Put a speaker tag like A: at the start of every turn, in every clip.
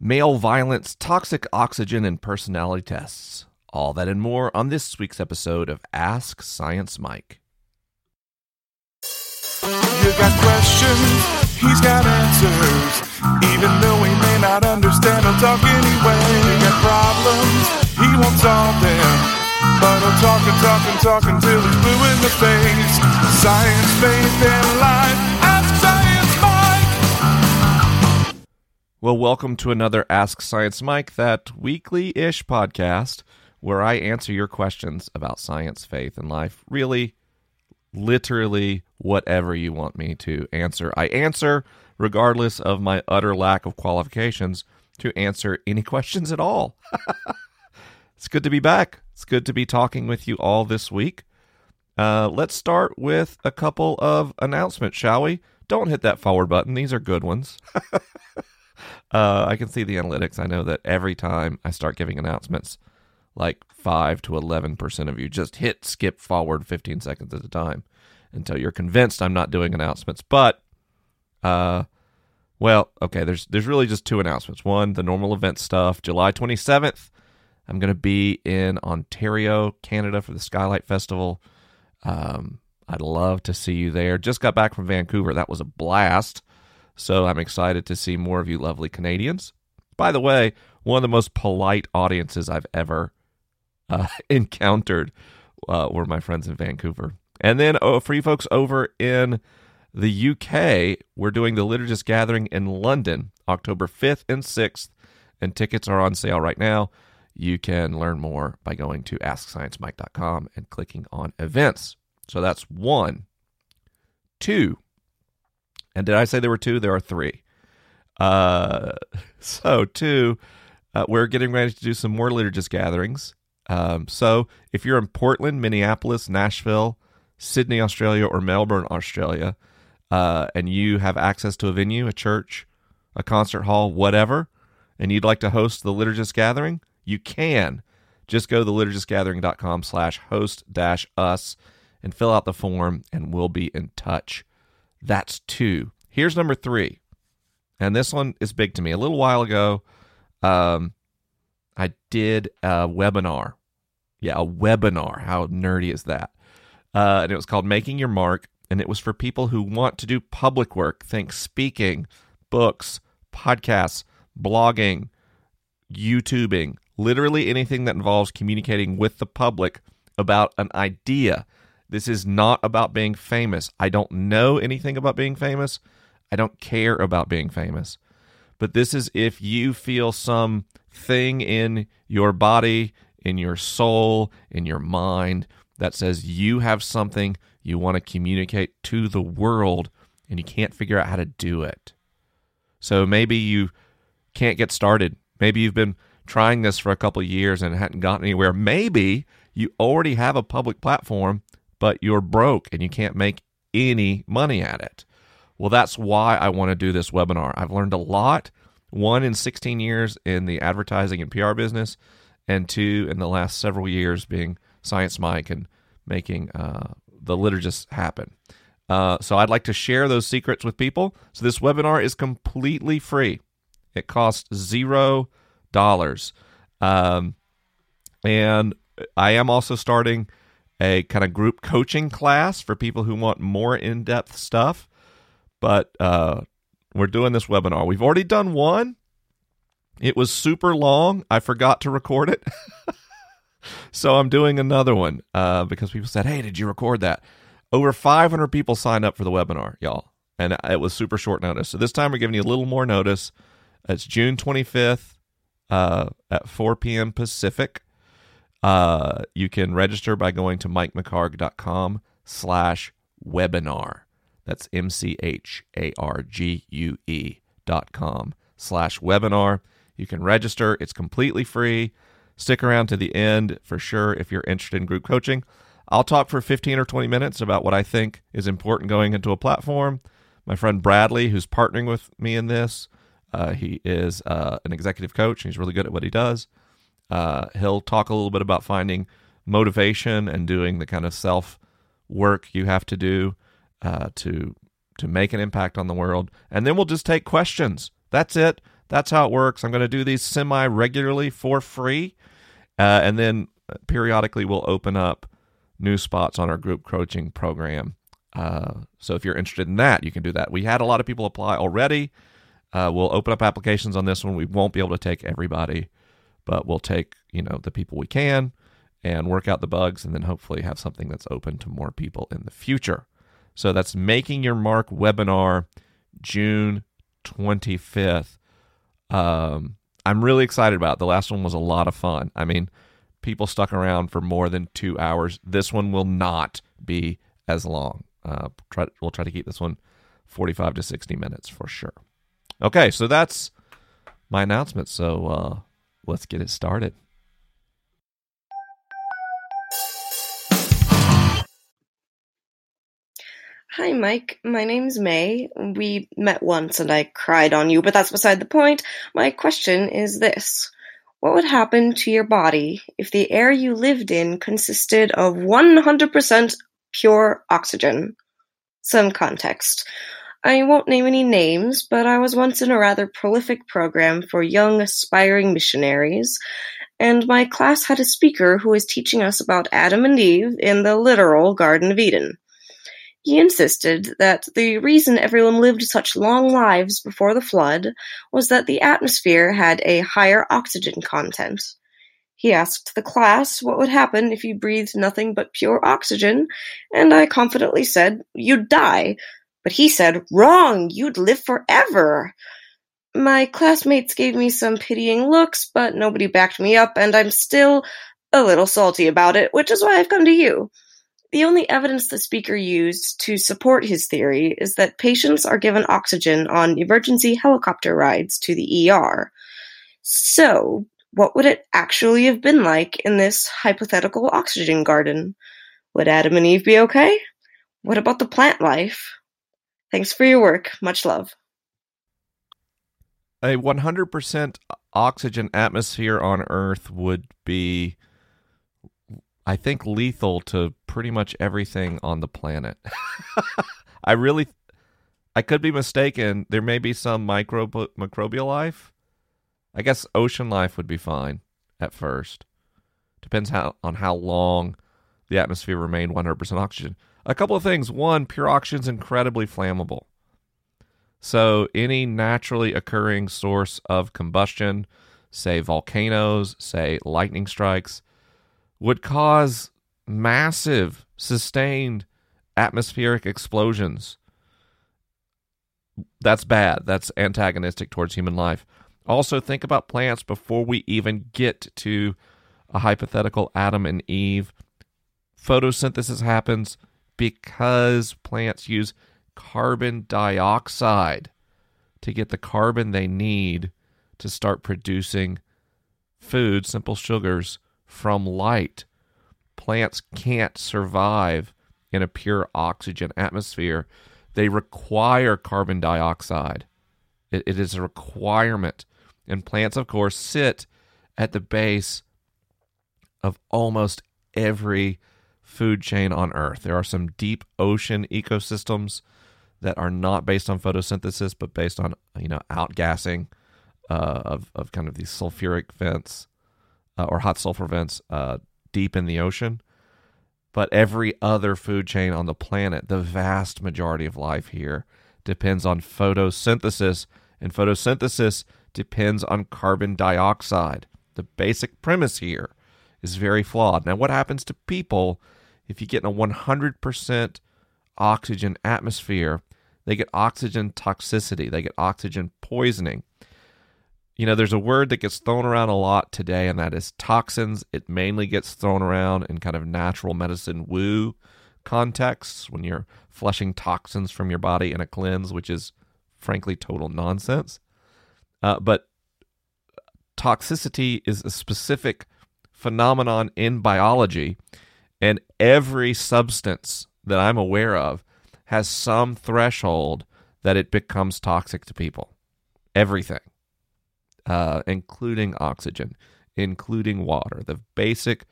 A: male violence, toxic oxygen, and personality tests. All that and more on this week's episode of Ask Science Mike.
B: You got questions, he's got answers. Even though he may not understand, he'll talk anyway. You got problems, he won't solve them. But he'll talk and talk and talk until he's blue in the face. Science, faith, and life.
A: Well, welcome to another Ask Science Mike, that weekly ish podcast where I answer your questions about science, faith, and life. Really, literally, whatever you want me to answer. I answer regardless of my utter lack of qualifications to answer any questions at all. it's good to be back. It's good to be talking with you all this week. Uh, let's start with a couple of announcements, shall we? Don't hit that forward button. These are good ones. uh, I can see the analytics. I know that every time I start giving announcements, like 5 to 11% of you just hit skip forward 15 seconds at a time until you're convinced I'm not doing announcements. But, uh, well, okay, there's there's really just two announcements. One, the normal event stuff, July 27th. I'm going to be in Ontario, Canada for the Skylight Festival. Um, I'd love to see you there. Just got back from Vancouver. That was a blast. So I'm excited to see more of you lovely Canadians. By the way, one of the most polite audiences I've ever uh, encountered uh, were my friends in Vancouver. And then oh, for you folks over in the UK, we're doing the Liturgist Gathering in London, October 5th and 6th, and tickets are on sale right now. You can learn more by going to AskScienceMike.com and clicking on events. So that's one. Two. And did I say there were two? There are three. Uh, so, two, uh, we're getting ready to do some more liturgist gatherings. Um, so, if you're in Portland, Minneapolis, Nashville, Sydney, Australia, or Melbourne, Australia, uh, and you have access to a venue, a church, a concert hall, whatever, and you'd like to host the liturgist gathering, you can just go to theliturgistgathering.com slash host dash us and fill out the form and we'll be in touch. That's two. Here's number three. And this one is big to me. A little while ago, um, I did a webinar. Yeah, a webinar. How nerdy is that? Uh, and it was called Making Your Mark. And it was for people who want to do public work. Think speaking, books, podcasts, blogging, YouTubing, literally anything that involves communicating with the public about an idea. This is not about being famous. I don't know anything about being famous. I don't care about being famous. But this is if you feel some thing in your body, in your soul, in your mind that says you have something you want to communicate to the world and you can't figure out how to do it. So maybe you can't get started. Maybe you've been trying this for a couple years and hadn't gotten anywhere. Maybe you already have a public platform, but you're broke and you can't make any money at it. Well, that's why I want to do this webinar. I've learned a lot. One in 16 years in the advertising and PR business, and two in the last several years being Science Mike and making uh, the liturgist happen. Uh, so I'd like to share those secrets with people. So this webinar is completely free. It costs zero dollars. Um, and I am also starting a kind of group coaching class for people who want more in depth stuff. But uh, we're doing this webinar. We've already done one. It was super long. I forgot to record it. so I'm doing another one uh, because people said, hey, did you record that? Over 500 people signed up for the webinar, y'all. And it was super short notice. So this time we're giving you a little more notice. It's June 25th uh, at 4 p.m. Pacific. Uh, you can register by going to mikemchargue.com slash webinar. That's M-C-H-A-R-G-U-E dot com slash webinar. You can register. It's completely free. Stick around to the end for sure if you're interested in group coaching. I'll talk for 15 or 20 minutes about what I think is important going into a platform. My friend Bradley, who's partnering with me in this, uh, he is uh, an executive coach. He's really good at what he does. Uh, he'll talk a little bit about finding motivation and doing the kind of self work you have to do uh, to to make an impact on the world. And then we'll just take questions. That's it. that's how it works. I'm going to do these semi regularly for free. Uh, and then periodically we'll open up new spots on our group coaching program. Uh, so if you're interested in that, you can do that. We had a lot of people apply already. Uh, we'll open up applications on this one. We won't be able to take everybody, but we'll take you know the people we can and work out the bugs, and then hopefully have something that's open to more people in the future. So that's making your mark webinar, June 25th. Um, I'm really excited about it. The last one was a lot of fun. I mean, people stuck around for more than two hours. This one will not be as long. Uh, try, we'll try to keep this one 45 to 60 minutes for sure. Okay, so that's my announcement. So uh, let's get it started.
C: Hi, Mike. My name's May. We met once and I cried on you, but that's beside the point. My question is this What would happen to your body if the air you lived in consisted of 100% pure oxygen? Some context. I won't name any names, but I was once in a rather prolific program for young aspiring missionaries, and my class had a speaker who was teaching us about Adam and Eve in the literal Garden of Eden. He insisted that the reason everyone lived such long lives before the flood was that the atmosphere had a higher oxygen content. He asked the class what would happen if you breathed nothing but pure oxygen, and I confidently said, You'd die. But he said, Wrong! You'd live forever! My classmates gave me some pitying looks, but nobody backed me up, and I'm still a little salty about it, which is why I've come to you. The only evidence the speaker used to support his theory is that patients are given oxygen on emergency helicopter rides to the ER. So, what would it actually have been like in this hypothetical oxygen garden? Would Adam and Eve be okay? What about the plant life? Thanks for your work. Much love.
A: A 100% oxygen atmosphere on Earth would be I think lethal to pretty much everything on the planet. I really I could be mistaken. There may be some microb- microbial life. I guess ocean life would be fine at first. Depends how on how long the atmosphere remained 100% oxygen. A couple of things. One, pure oxygen is incredibly flammable. So any naturally occurring source of combustion, say volcanoes, say lightning strikes, would cause massive, sustained atmospheric explosions. That's bad. That's antagonistic towards human life. Also, think about plants before we even get to a hypothetical Adam and Eve. Photosynthesis happens because plants use carbon dioxide to get the carbon they need to start producing food, simple sugars from light. Plants can't survive in a pure oxygen atmosphere. They require carbon dioxide. it, it is a requirement. And plants, of course, sit at the base of almost every food chain on Earth. There are some deep ocean ecosystems that are not based on photosynthesis, but based on you know outgassing uh, of of kind of these sulfuric vents uh, or hot sulfur vents uh, deep in the ocean. But every other food chain on the planet, the vast majority of life here, depends on photosynthesis, and photosynthesis depends on carbon dioxide. The basic premise here is very flawed. Now, what happens to people if you get in a 100% oxygen atmosphere? They get oxygen toxicity, they get oxygen poisoning you know, there's a word that gets thrown around a lot today, and that is toxins. It mainly gets thrown around in kind of natural medicine woo contexts when you're flushing toxins from your body in a cleanse, which is frankly total nonsense. Uh, but toxicity is a specific phenomenon in biology, and every substance that I'm aware of has some threshold that it becomes toxic to people. Everything uh, including oxygen, including water, the basic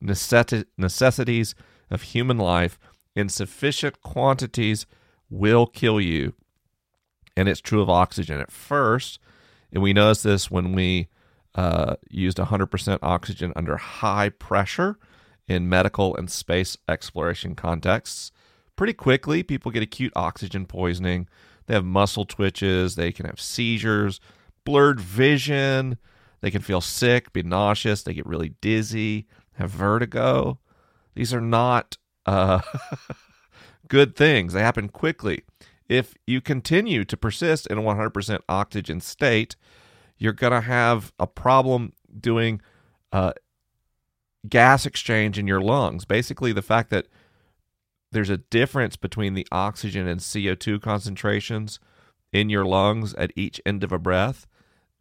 A: necessities of human life in sufficient quantities will kill you. And it's true of oxygen. At first, And we noticed this when we uh, used 100% oxygen under high pressure in medical and space exploration contexts. Pretty quickly, people get acute oxygen poisoning. They have muscle twitches, they can have seizures, blurred vision, they can feel sick, be nauseous, they get really dizzy, have vertigo. These are not uh, good things. They happen quickly. If you continue to persist in a 100% oxygen state, you're going to have a problem doing uh, gas exchange in your lungs. Basically, the fact that there's a difference between the oxygen and CO2 concentrations in your lungs at each end of a breath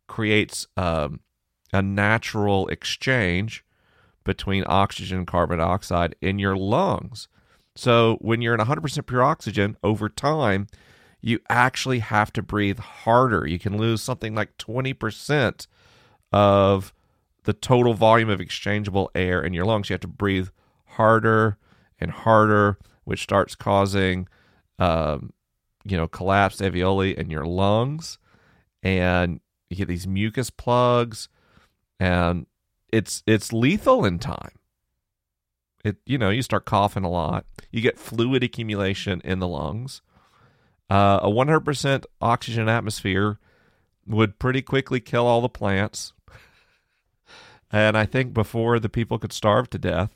A: creates um, a natural exchange between oxygen and carbon dioxide in your lungs. So when you're in 100% pure oxygen over time, you actually have to breathe harder. You can lose something like 20% of the total volume of exchangeable air in your lungs. You have to breathe harder and harder, which starts causing, um, you know, collapsed alveoli in your lungs, and you get these mucus plugs, and it's it's lethal in time. It you know you start coughing a lot. You get fluid accumulation in the lungs. Uh, a 100% oxygen atmosphere would pretty quickly kill all the plants. And I think before the people could starve to death,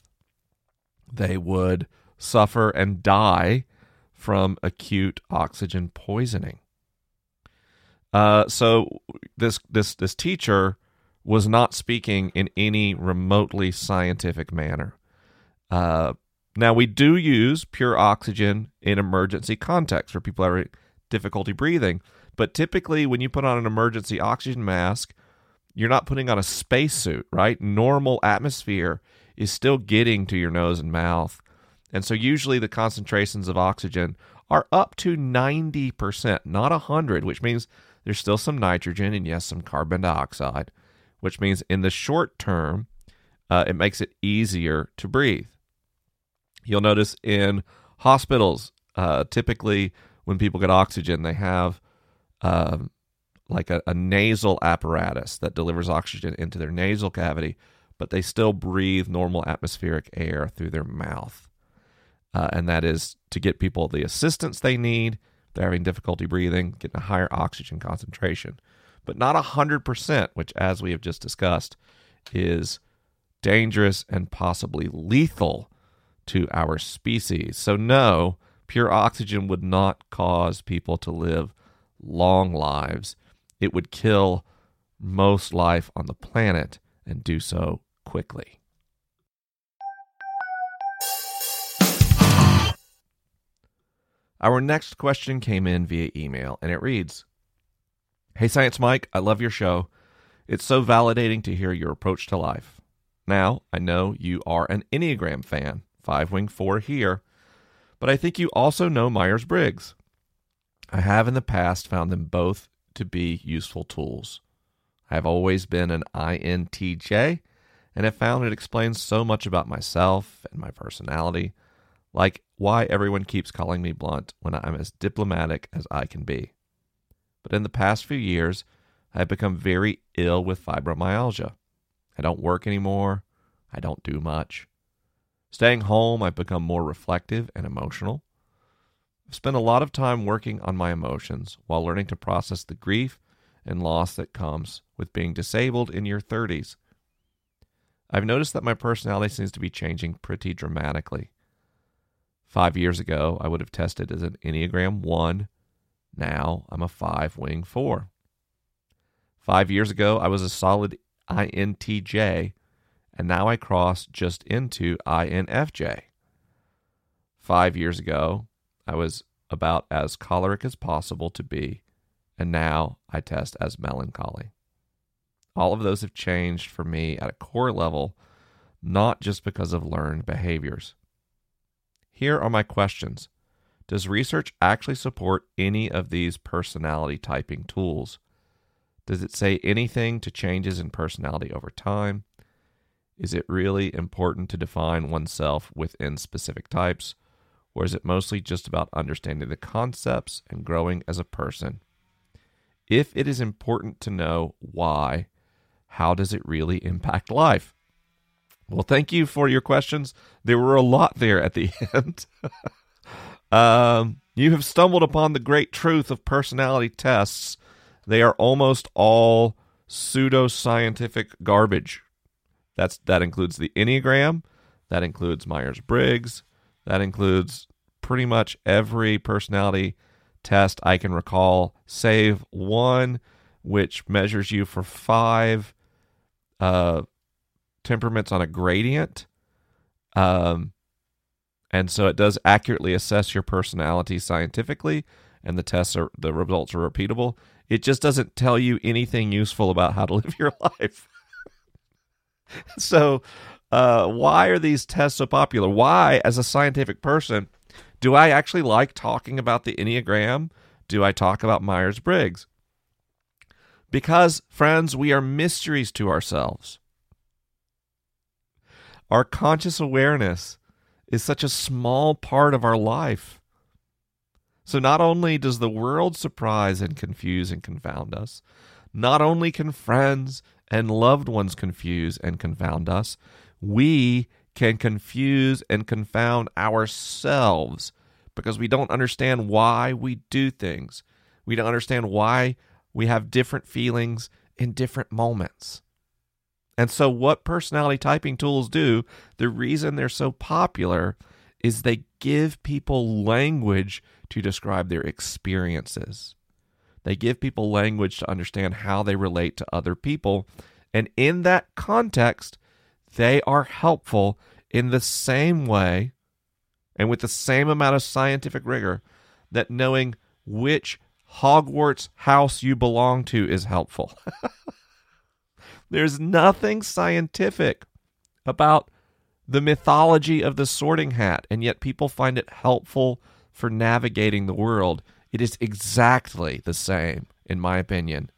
A: they would suffer and die from acute oxygen poisoning. Uh, so this this this teacher was not speaking in any remotely scientific manner. Uh, now we do use pure oxygen in emergency contexts for people having difficulty breathing, but typically when you put on an emergency oxygen mask, you're not putting on a spacesuit, right? Normal atmosphere is still getting to your nose and mouth. And so usually the concentrations of oxygen are up to 90%, not 100, which means there's still some nitrogen and yes, some carbon dioxide, which means in the short term, uh, it makes it easier to breathe. You'll notice in hospitals, uh, typically when people get oxygen, they have um, like a, a nasal apparatus that delivers oxygen into their nasal cavity, but they still breathe normal atmospheric air through their mouth. Uh, and that is to get people the assistance they need. They're having difficulty breathing, getting a higher oxygen concentration, but not 100%, which, as we have just discussed, is dangerous and possibly lethal to our species. So, no, pure oxygen would not cause people to live long lives it would kill most life on the planet and do so quickly. Our next question came in via email and it reads Hey, Science Mike, I love your show. It's so validating to hear your approach to life. Now, I know you are an Enneagram fan, 5 Wing 4 here, but I think you also know Myers Briggs. I have in the past found them both to be useful tools. I have always been an INTJ and have found it explains so much about myself and my personality, like why everyone keeps calling me blunt when I'm as diplomatic as I can be. But in the past few years, I have become very ill with fibromyalgia. I don't work anymore. I don't do much. Staying home, I've become more reflective and emotional. I've spent a lot of time working on my emotions while learning to process the grief and loss that comes with being disabled in your 30s. I've noticed that my personality seems to be changing pretty dramatically. Five years ago, I would have tested as an Enneagram 1. Now I'm a 5 wing 4. Five years ago, I was a solid INTJ, and now I cross just into INFJ. Five years ago, I was about as choleric as possible to be, and now I test as melancholy. All of those have changed for me at a core level, not just because of learned behaviors. Here are my questions Does research actually support any of these personality typing tools? Does it say anything to changes in personality over time? Is it really important to define oneself within specific types? Or is it mostly just about understanding the concepts and growing as a person? If it is important to know why, how does it really impact life? Well, thank you for your questions. There were a lot there at the end. um, you have stumbled upon the great truth of personality tests. They are almost all pseudoscientific garbage. That's that includes the Enneagram, that includes Myers Briggs, that includes pretty much every personality test I can recall, save one, which measures you for five uh, temperaments on a gradient. Um, and so it does accurately assess your personality scientifically, and the tests are the results are repeatable. It just doesn't tell you anything useful about how to live your life. so, uh, why are these tests so popular? Why, as a scientific person, do I actually like talking about the Enneagram? Do I talk about Myers Briggs? Because, friends, we are mysteries to ourselves. Our conscious awareness is such a small part of our life. So, not only does the world surprise and confuse and confound us, not only can friends and loved ones confuse and confound us, we can confuse and confound ourselves because we don't understand why we do things. We don't understand why we have different feelings in different moments. And so, what personality typing tools do, the reason they're so popular is they give people language to describe their experiences. They give people language to understand how they relate to other people. And in that context, they are helpful in the same way and with the same amount of scientific rigor that knowing which Hogwarts house you belong to is helpful. There's nothing scientific about the mythology of the sorting hat, and yet people find it helpful for navigating the world. It is exactly the same, in my opinion,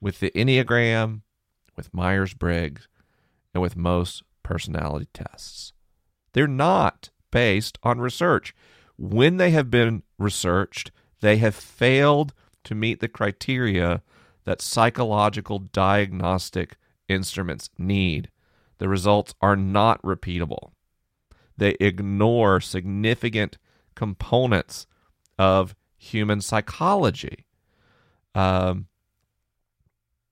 A: with the Enneagram, with Myers Briggs, and with most personality tests. They're not based on research. When they have been researched, they have failed to meet the criteria that psychological diagnostic instruments need. The results are not repeatable. They ignore significant components of human psychology. Um,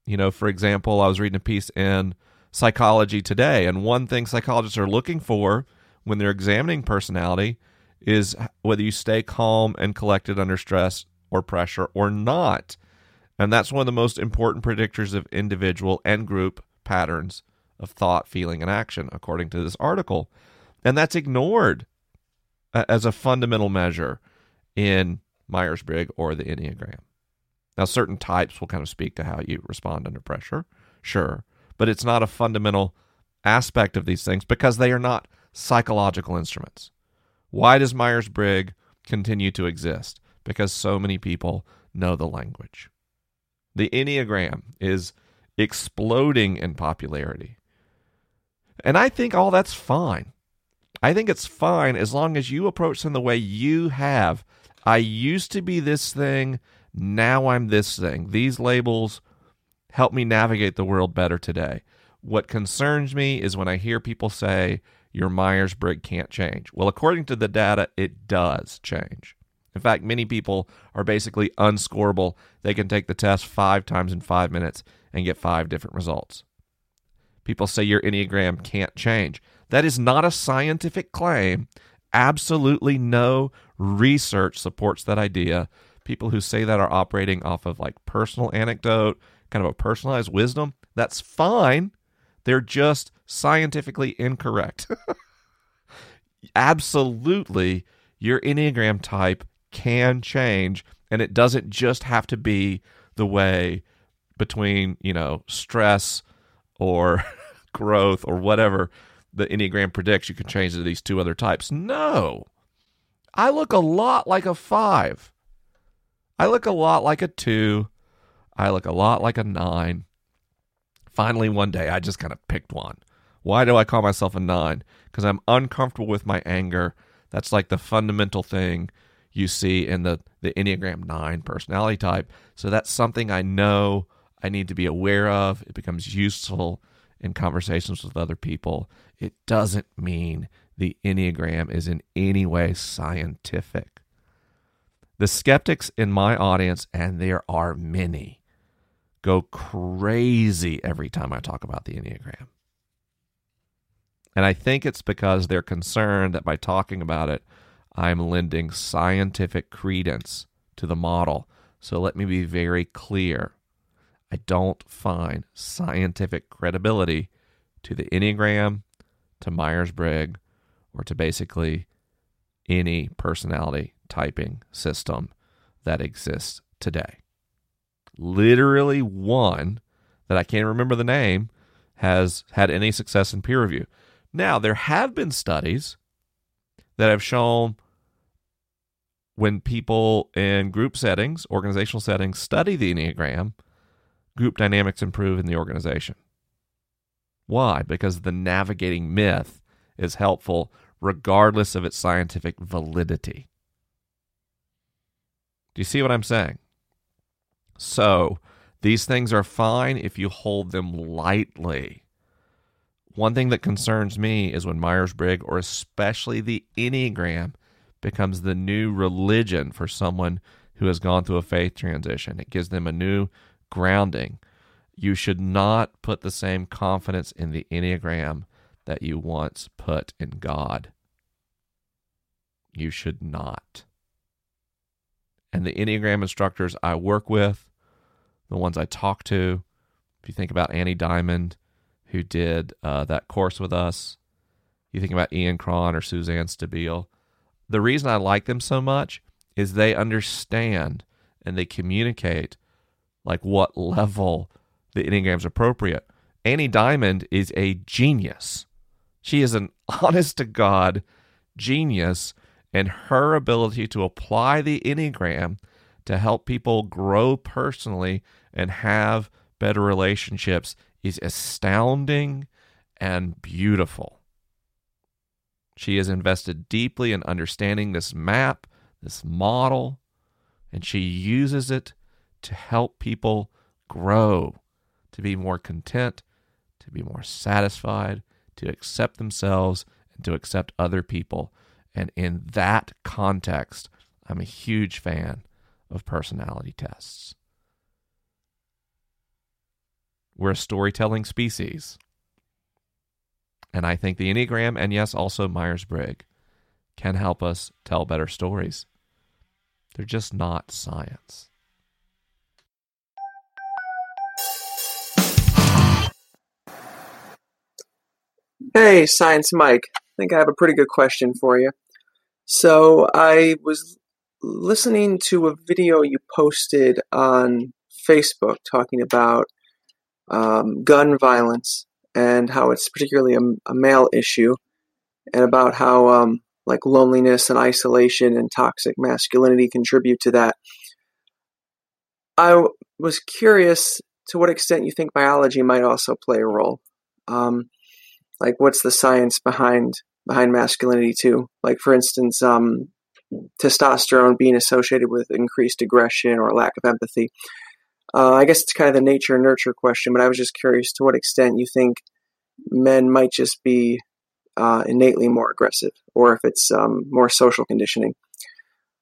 A: you know, for example, I was reading a piece in Psychology Today, and one thing psychologists are looking for when they're examining personality is whether you stay calm and collected under stress or pressure or not. And that's one of the most important predictors of individual and group patterns of thought, feeling, and action, according to this article. And that's ignored as a fundamental measure in Myers Briggs or the Enneagram. Now, certain types will kind of speak to how you respond under pressure, sure, but it's not a fundamental aspect of these things because they are not psychological instruments. Why does Myers Briggs continue to exist? Because so many people know the language. The Enneagram is exploding in popularity. And I think all that's fine. I think it's fine as long as you approach them the way you have. I used to be this thing, now I'm this thing. These labels help me navigate the world better today. What concerns me is when I hear people say, your Myers Briggs can't change. Well, according to the data, it does change. In fact, many people are basically unscorable. They can take the test five times in five minutes and get five different results. People say your Enneagram can't change. That is not a scientific claim. Absolutely no research supports that idea. People who say that are operating off of like personal anecdote, kind of a personalized wisdom. That's fine. They're just scientifically incorrect. Absolutely, your Enneagram type can change, and it doesn't just have to be the way between you know stress or growth or whatever the enneagram predicts you can change to these two other types no i look a lot like a five i look a lot like a two i look a lot like a nine finally one day i just kind of picked one why do i call myself a nine because i'm uncomfortable with my anger that's like the fundamental thing you see in the, the Enneagram 9 personality type. So that's something I know I need to be aware of. It becomes useful in conversations with other people. It doesn't mean the Enneagram is in any way scientific. The skeptics in my audience, and there are many, go crazy every time I talk about the Enneagram. And I think it's because they're concerned that by talking about it, I'm lending scientific credence to the model. So let me be very clear. I don't find scientific credibility to the Enneagram, to Myers Briggs, or to basically any personality typing system that exists today. Literally one that I can't remember the name has had any success in peer review. Now, there have been studies that have shown when people in group settings, organizational settings, study the Enneagram, group dynamics improve in the organization. Why? Because the navigating myth is helpful regardless of its scientific validity. Do you see what I'm saying? So, these things are fine if you hold them lightly. One thing that concerns me is when Myers Briggs, or especially the Enneagram, becomes the new religion for someone who has gone through a faith transition. It gives them a new grounding. You should not put the same confidence in the Enneagram that you once put in God. You should not. And the Enneagram instructors I work with, the ones I talk to, if you think about Annie Dimond, who did uh, that course with us, you think about Ian Cron or Suzanne Stabile, the reason I like them so much is they understand and they communicate like what level the Enneagram's appropriate. Annie Dimond is a genius. She is an honest to God genius, and her ability to apply the Enneagram to help people grow personally and have better relationships is astounding and beautiful. She has invested deeply in understanding this map, this model, and she uses it to help people grow, to be more content, to be more satisfied, to accept themselves, and to accept other people. And in that context, I'm a huge fan of personality tests. We're a storytelling species. And I think the Enneagram, and yes, also Myers Briggs, can help us tell better stories. They're just not science.
D: Hey, Science Mike. I think I have a pretty good question for you. So, I was listening to a video you posted on Facebook talking about um, gun violence and how it's particularly a, a male issue, and about how um, like loneliness and isolation and toxic masculinity contribute to that. I was curious to what extent you think biology might also play a role. Um, like, what's the science behind behind masculinity too? Like, for instance, um, testosterone being associated with increased aggression or lack of empathy. Uh, I guess it's kind of the nature nurture question, but I was just curious to what extent you think men might just be uh, innately more aggressive, or if it's um, more social conditioning.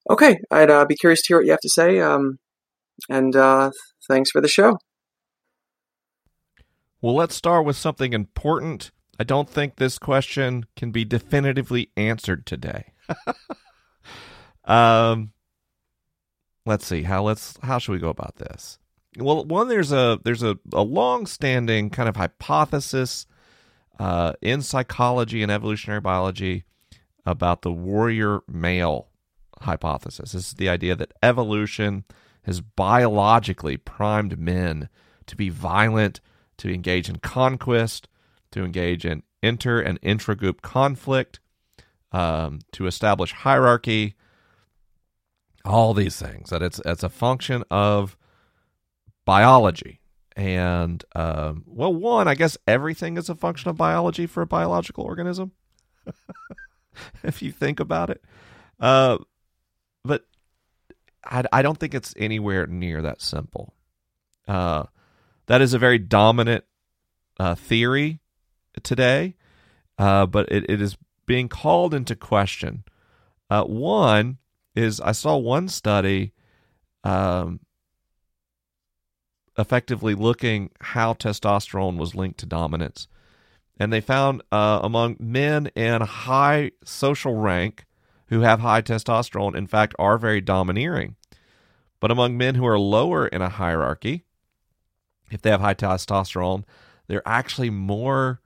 D: Okay, I'd uh, be curious to hear what you have to say, um, and uh, thanks for the show.
A: Well, let's start with something important. I don't think this question can be definitively answered today. um, let's see how let's how should we go about this? Well, one there's a there's a, a long standing kind of hypothesis uh, in psychology and evolutionary biology about the warrior male hypothesis. This is the idea that evolution has biologically primed men to be violent, to engage in conquest, to engage in inter and intragroup conflict, um, to establish hierarchy, all these things. That it's it's a function of biology. And, um, well, one, I guess everything is a function of biology for a biological organism, if you think about it. Uh, but I, I don't think it's anywhere near that simple. Uh, that is a very dominant uh, theory today, uh, but it, it is being called into question. Uh, one is I saw one study um, effectively looking how testosterone was linked to dominance. And they found uh, among men in high social rank who have high testosterone, in fact, are very domineering. But among men who are lower in a hierarchy, if they have high testosterone, they're actually more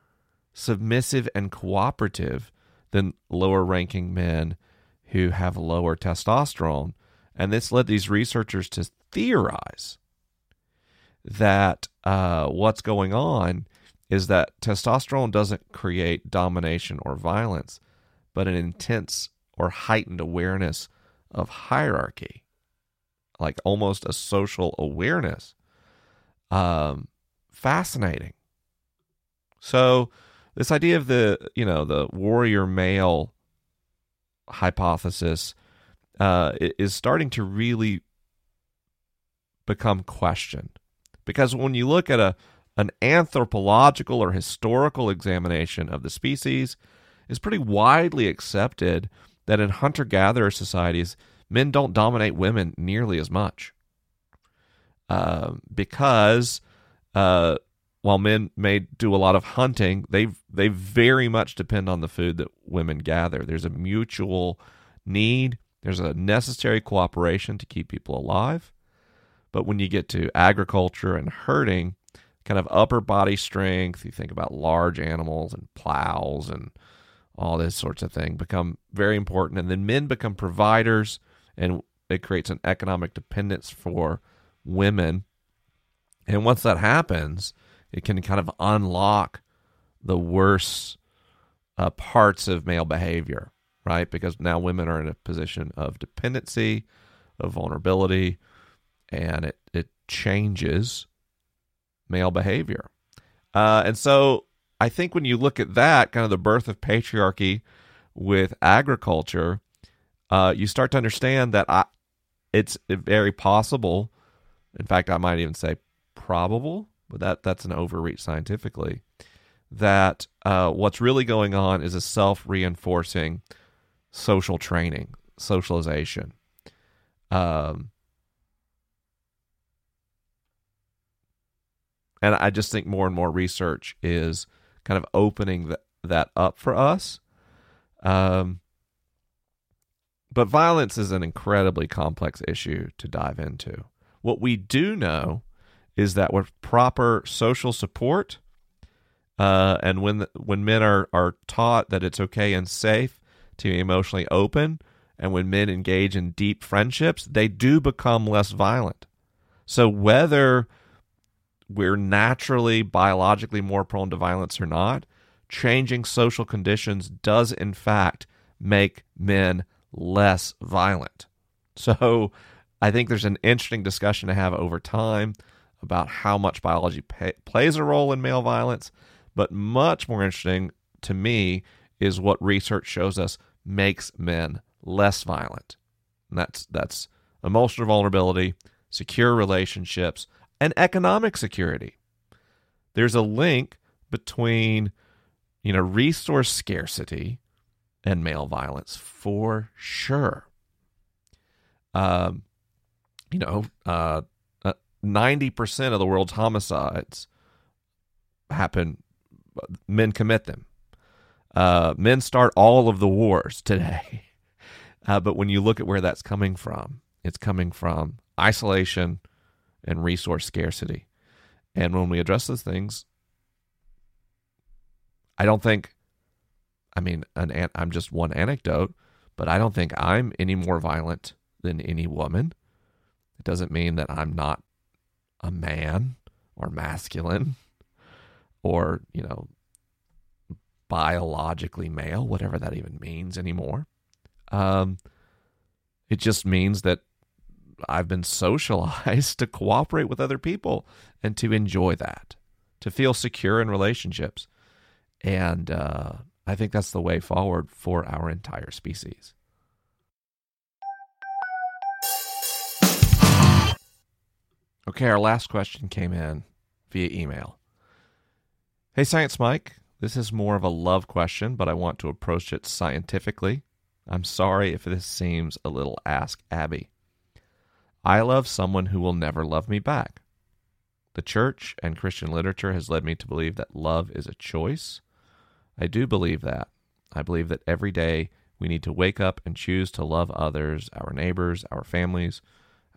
A: submissive and cooperative than lower ranking men who have lower testosterone. And this led these researchers to theorize that uh, what's going on is that testosterone doesn't create domination or violence, but an intense or heightened awareness of hierarchy, like almost a social awareness. Um, fascinating. So, this idea of the you know the warrior male hypothesis uh, is starting to really become questioned because when you look at a an anthropological or historical examination of the species, it's pretty widely accepted that in hunter gatherer societies, men don't dominate women nearly as much. Uh, because uh, while men may do a lot of hunting, they they very much depend on the food that women gather. There's a mutual need. There's a necessary cooperation to keep people alive. But when you get to agriculture and herding, kind of upper body strength, you think about large animals and plows and all this sorts of thing become very important. And then men become providers, and it creates an economic dependence for women. And once that happens, it can kind of unlock the worst uh, parts of male behavior, right? Because now women are in a position of dependency, of vulnerability, and it, it changes male behavior. Uh, and so I think when you look at that, kind of the birth of patriarchy with agriculture, uh, you start to understand that I, it's very possible. In fact, I might even say probable, but that that's an overreach scientifically. That uh, what's really going on is a self reinforcing social training, socialization. Um, and I just think more and more research is kind of opening that that up for us. Um, but violence is an incredibly complex issue to dive into. What we do know is that with proper social support, uh, and when when men are are taught that it's okay and safe to be emotionally open, and when men engage in deep friendships, they do become less violent. So whether we're naturally biologically more prone to violence or not, changing social conditions does in fact make men less violent. So I think there's an interesting discussion to have over time about how much biology pay, plays a role in male violence, but much more interesting to me is what research shows us makes men less violent. And that's that's emotional vulnerability, secure relationships, and economic security. There's a link between you know resource scarcity and male violence for sure. Um, you know, uh, uh, ninety percent of the world's homicides happen. Men commit them. Uh, men start all of the wars today. Uh, but when you look at where that's coming from, it's coming from isolation, and resource scarcity. And when we address those things, I don't think, I mean, an, I'm just one anecdote, but I don't think I'm any more violent than any woman. It doesn't mean that I'm not a man or masculine or, you know, biologically male, whatever that even means anymore. Um, it just means that I've been socialized to cooperate with other people and to enjoy that, to feel secure in relationships. And uh, I think that's the way forward for our entire species. Okay, our last question came in via email. Hey, Science Mike, this is more of a love question, but I want to approach it scientifically. I'm sorry if this seems a little Ask Abby. I love someone who will never love me back. The church and Christian literature has led me to believe that love is a choice. I do believe that. I believe that every day we need to wake up and choose to love others, our neighbors, our families,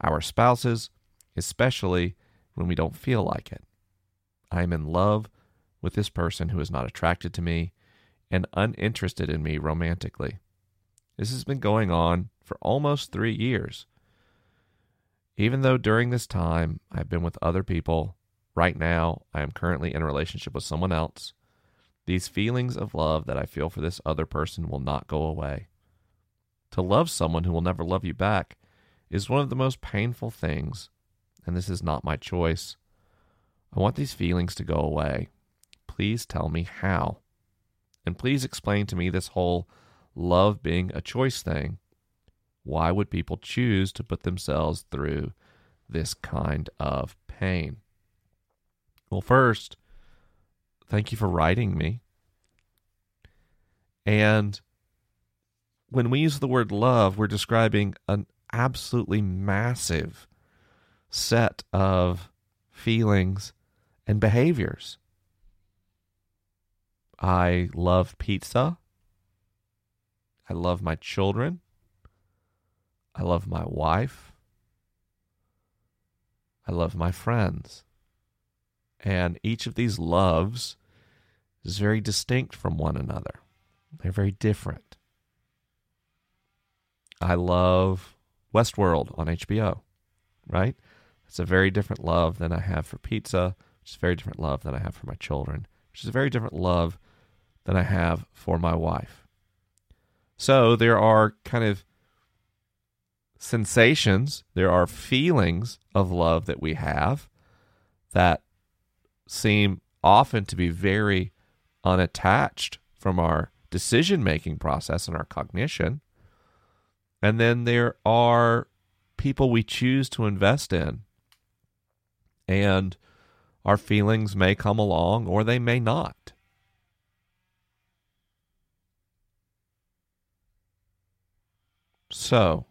A: our spouses, especially when we don't feel like it. I am in love with this person who is not attracted to me and uninterested in me romantically. This has been going on for almost three years. Even though during this time I've been with other people, right now I am currently in a relationship with someone else, these feelings of love that I feel for this other person will not go away. To love someone who will never love you back is one of the most painful things, and this is not my choice. I want these feelings to go away. Please tell me how. And please explain to me this whole love being a choice thing. Why would people choose to put themselves through this kind of pain? Well, first, thank you for writing me. And when we use the word love, we're describing an absolutely massive set of feelings and behaviors. I love pizza. I love my children. I love my wife. I love my friends. And each of these loves is very distinct from one another. They're very different. I love Westworld on HBO, right? It's a very different love than I have for pizza, which is a very different love than I have for my children, which is a very different love than I have for my wife. So there are kind of sensations, there are feelings of love that we have that seem often to be very unattached from our decision making process and our cognition. And then there are people we choose to invest in. And our feelings may come along or they may not. So,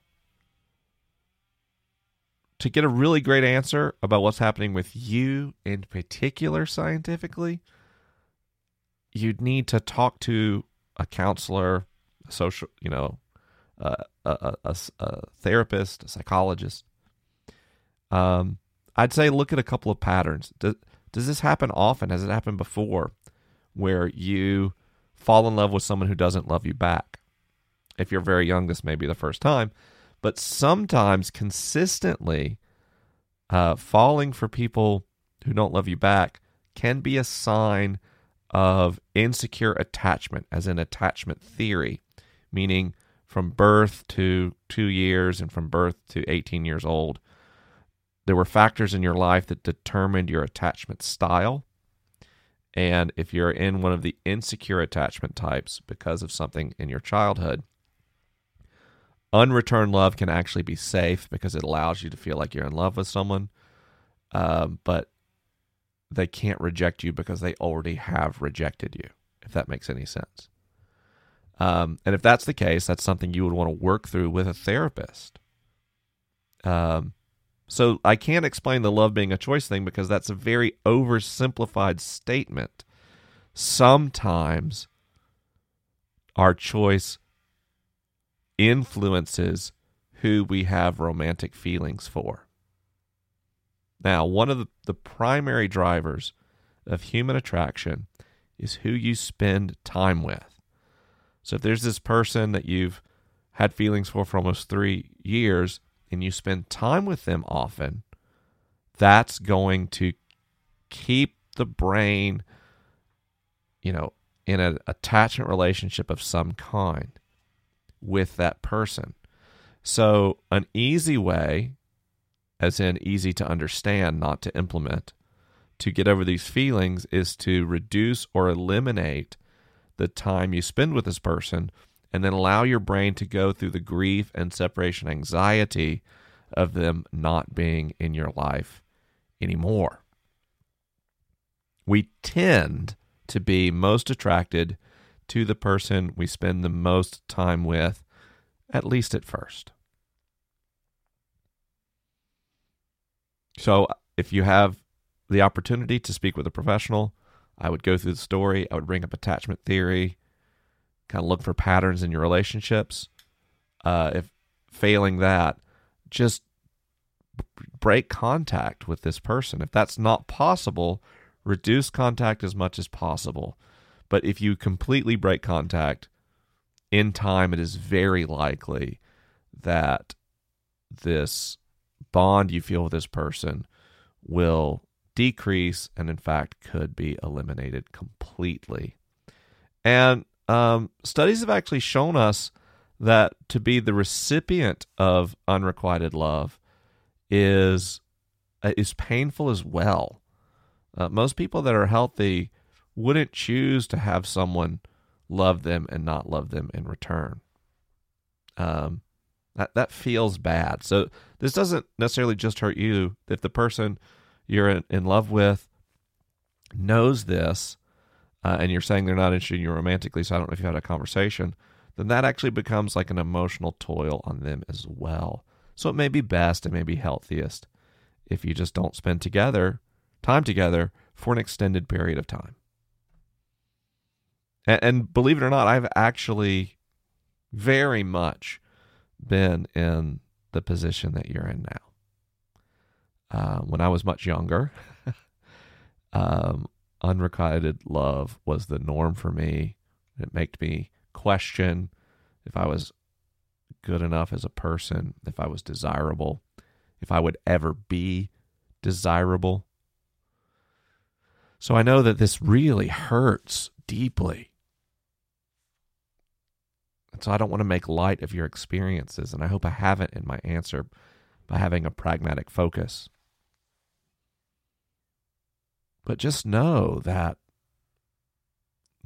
A: to get a really great answer about what's happening with you in particular scientifically, you'd need to talk to a counselor, a social, you know, uh, a, a, a, therapist, a psychologist. Um, I'd say look at a couple of patterns. Does, does this happen often? Has it happened before where you fall in love with someone who doesn't love you back? If you're very young, this may be the first time but sometimes consistently uh, falling for people who don't love you back can be a sign of insecure attachment, as in attachment theory, meaning from birth to two years and from birth to 18 years old, there were factors in your life that determined your attachment style. And if you're in one of the insecure attachment types because of something in your childhood, unreturned love can actually be safe because it allows you to feel like you're in love with someone, um, but they can't reject you because they already have rejected you. If that makes any sense. Um, and if that's the case, that's something you would want to work through with a therapist. Um, so I can't explain the love being a choice thing because that's a very oversimplified statement. Sometimes our choice influences who we have romantic feelings for. Now, one of the, the primary drivers of human attraction is who you spend time with. So if there's this person that you've had feelings for for almost three years and you spend time with them often, that's going to keep the brain, you know, in an attachment relationship of some kind with that person. So, an easy way, as in easy to understand, not to implement, to get over these feelings is to reduce or eliminate the time you spend with this person and then allow your brain to go through the grief and separation anxiety of them not being in your life anymore. We tend to be most attracted to the person we spend the most time with, at least at first. So, if you have the opportunity to speak with a professional, I would go through the story. I would bring up attachment theory, kind of look for patterns in your relationships. Uh, if failing that, just break contact with this person. If that's not possible, reduce contact as much as possible. But if you completely break contact in time, it is very likely that this bond you feel with this person will decrease and, in fact, could be eliminated completely. And um, studies have actually shown us that to be the recipient of unrequited love is uh, is painful as well. Uh, most people that are healthy wouldn't choose to have someone love them and not love them in return. Um, that that feels bad. So this doesn't necessarily just hurt you. If the person you're in, in love with knows this, uh, and you're saying they're not interested in you romantically, so I don't know if you had a conversation, then that actually becomes like an emotional toil on them as well. So it may be best, it may be healthiest if you just don't spend together time together for an extended period of time. And, and believe it or not, I've actually very much been in the position that you're in now. Uh, when I was much younger, um, unrequited love was the norm for me. It made me question if I was good enough as a person, if I was desirable, if I would ever be desirable. So I know that this really hurts deeply. And so I don't want to make light of your experiences, and I hope I haven't in my answer by having a pragmatic focus. But just know that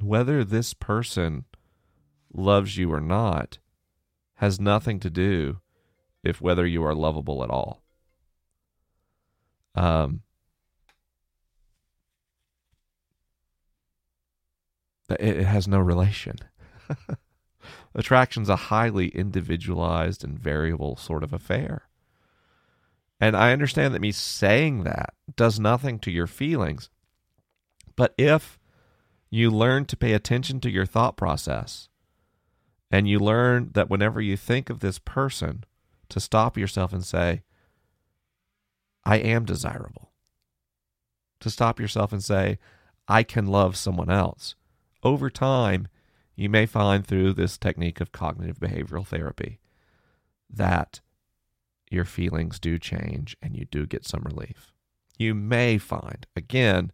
A: whether this person loves you or not has nothing to do if whether you are lovable at all. Um, it, has no relation. Attraction's a highly individualized and variable sort of affair. And I understand that me saying that does nothing to your feelings. But if you learn to pay attention to your thought process and you learn that whenever you think of this person, to stop yourself and say, I am desirable. To stop yourself and say, I can love someone else. Over time, you may find through this technique of cognitive behavioral therapy that your feelings do change and you do get some relief. You may find, again,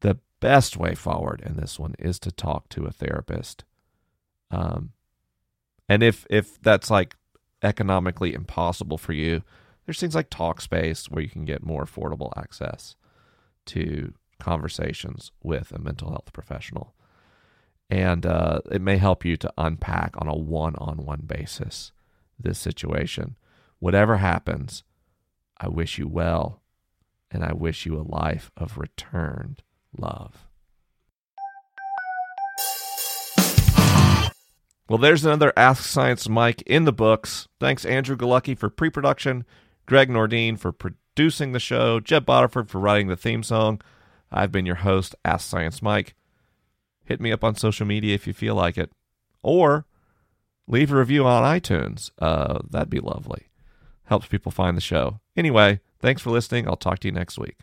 A: the best way forward in this one is to talk to a therapist. Um, and if if that's like economically impossible for you, there's things like Talkspace where you can get more affordable access to conversations with a mental health professional. And uh, it may help you to unpack on a one on one basis this situation. Whatever happens, I wish you well, and I wish you a life of returned love. Well, there's another Ask Science Mike in the books. Thanks, Andrew Galucki, for pre production, Greg Nordine for producing the show, Jeb Boterford for writing the theme song. I've been your host, Ask Science Mike. Hit me up on social media if you feel like it, or leave a review on iTunes. Uh, that'd be lovely. Helps people find the show. Anyway, thanks for listening. I'll talk to you next week.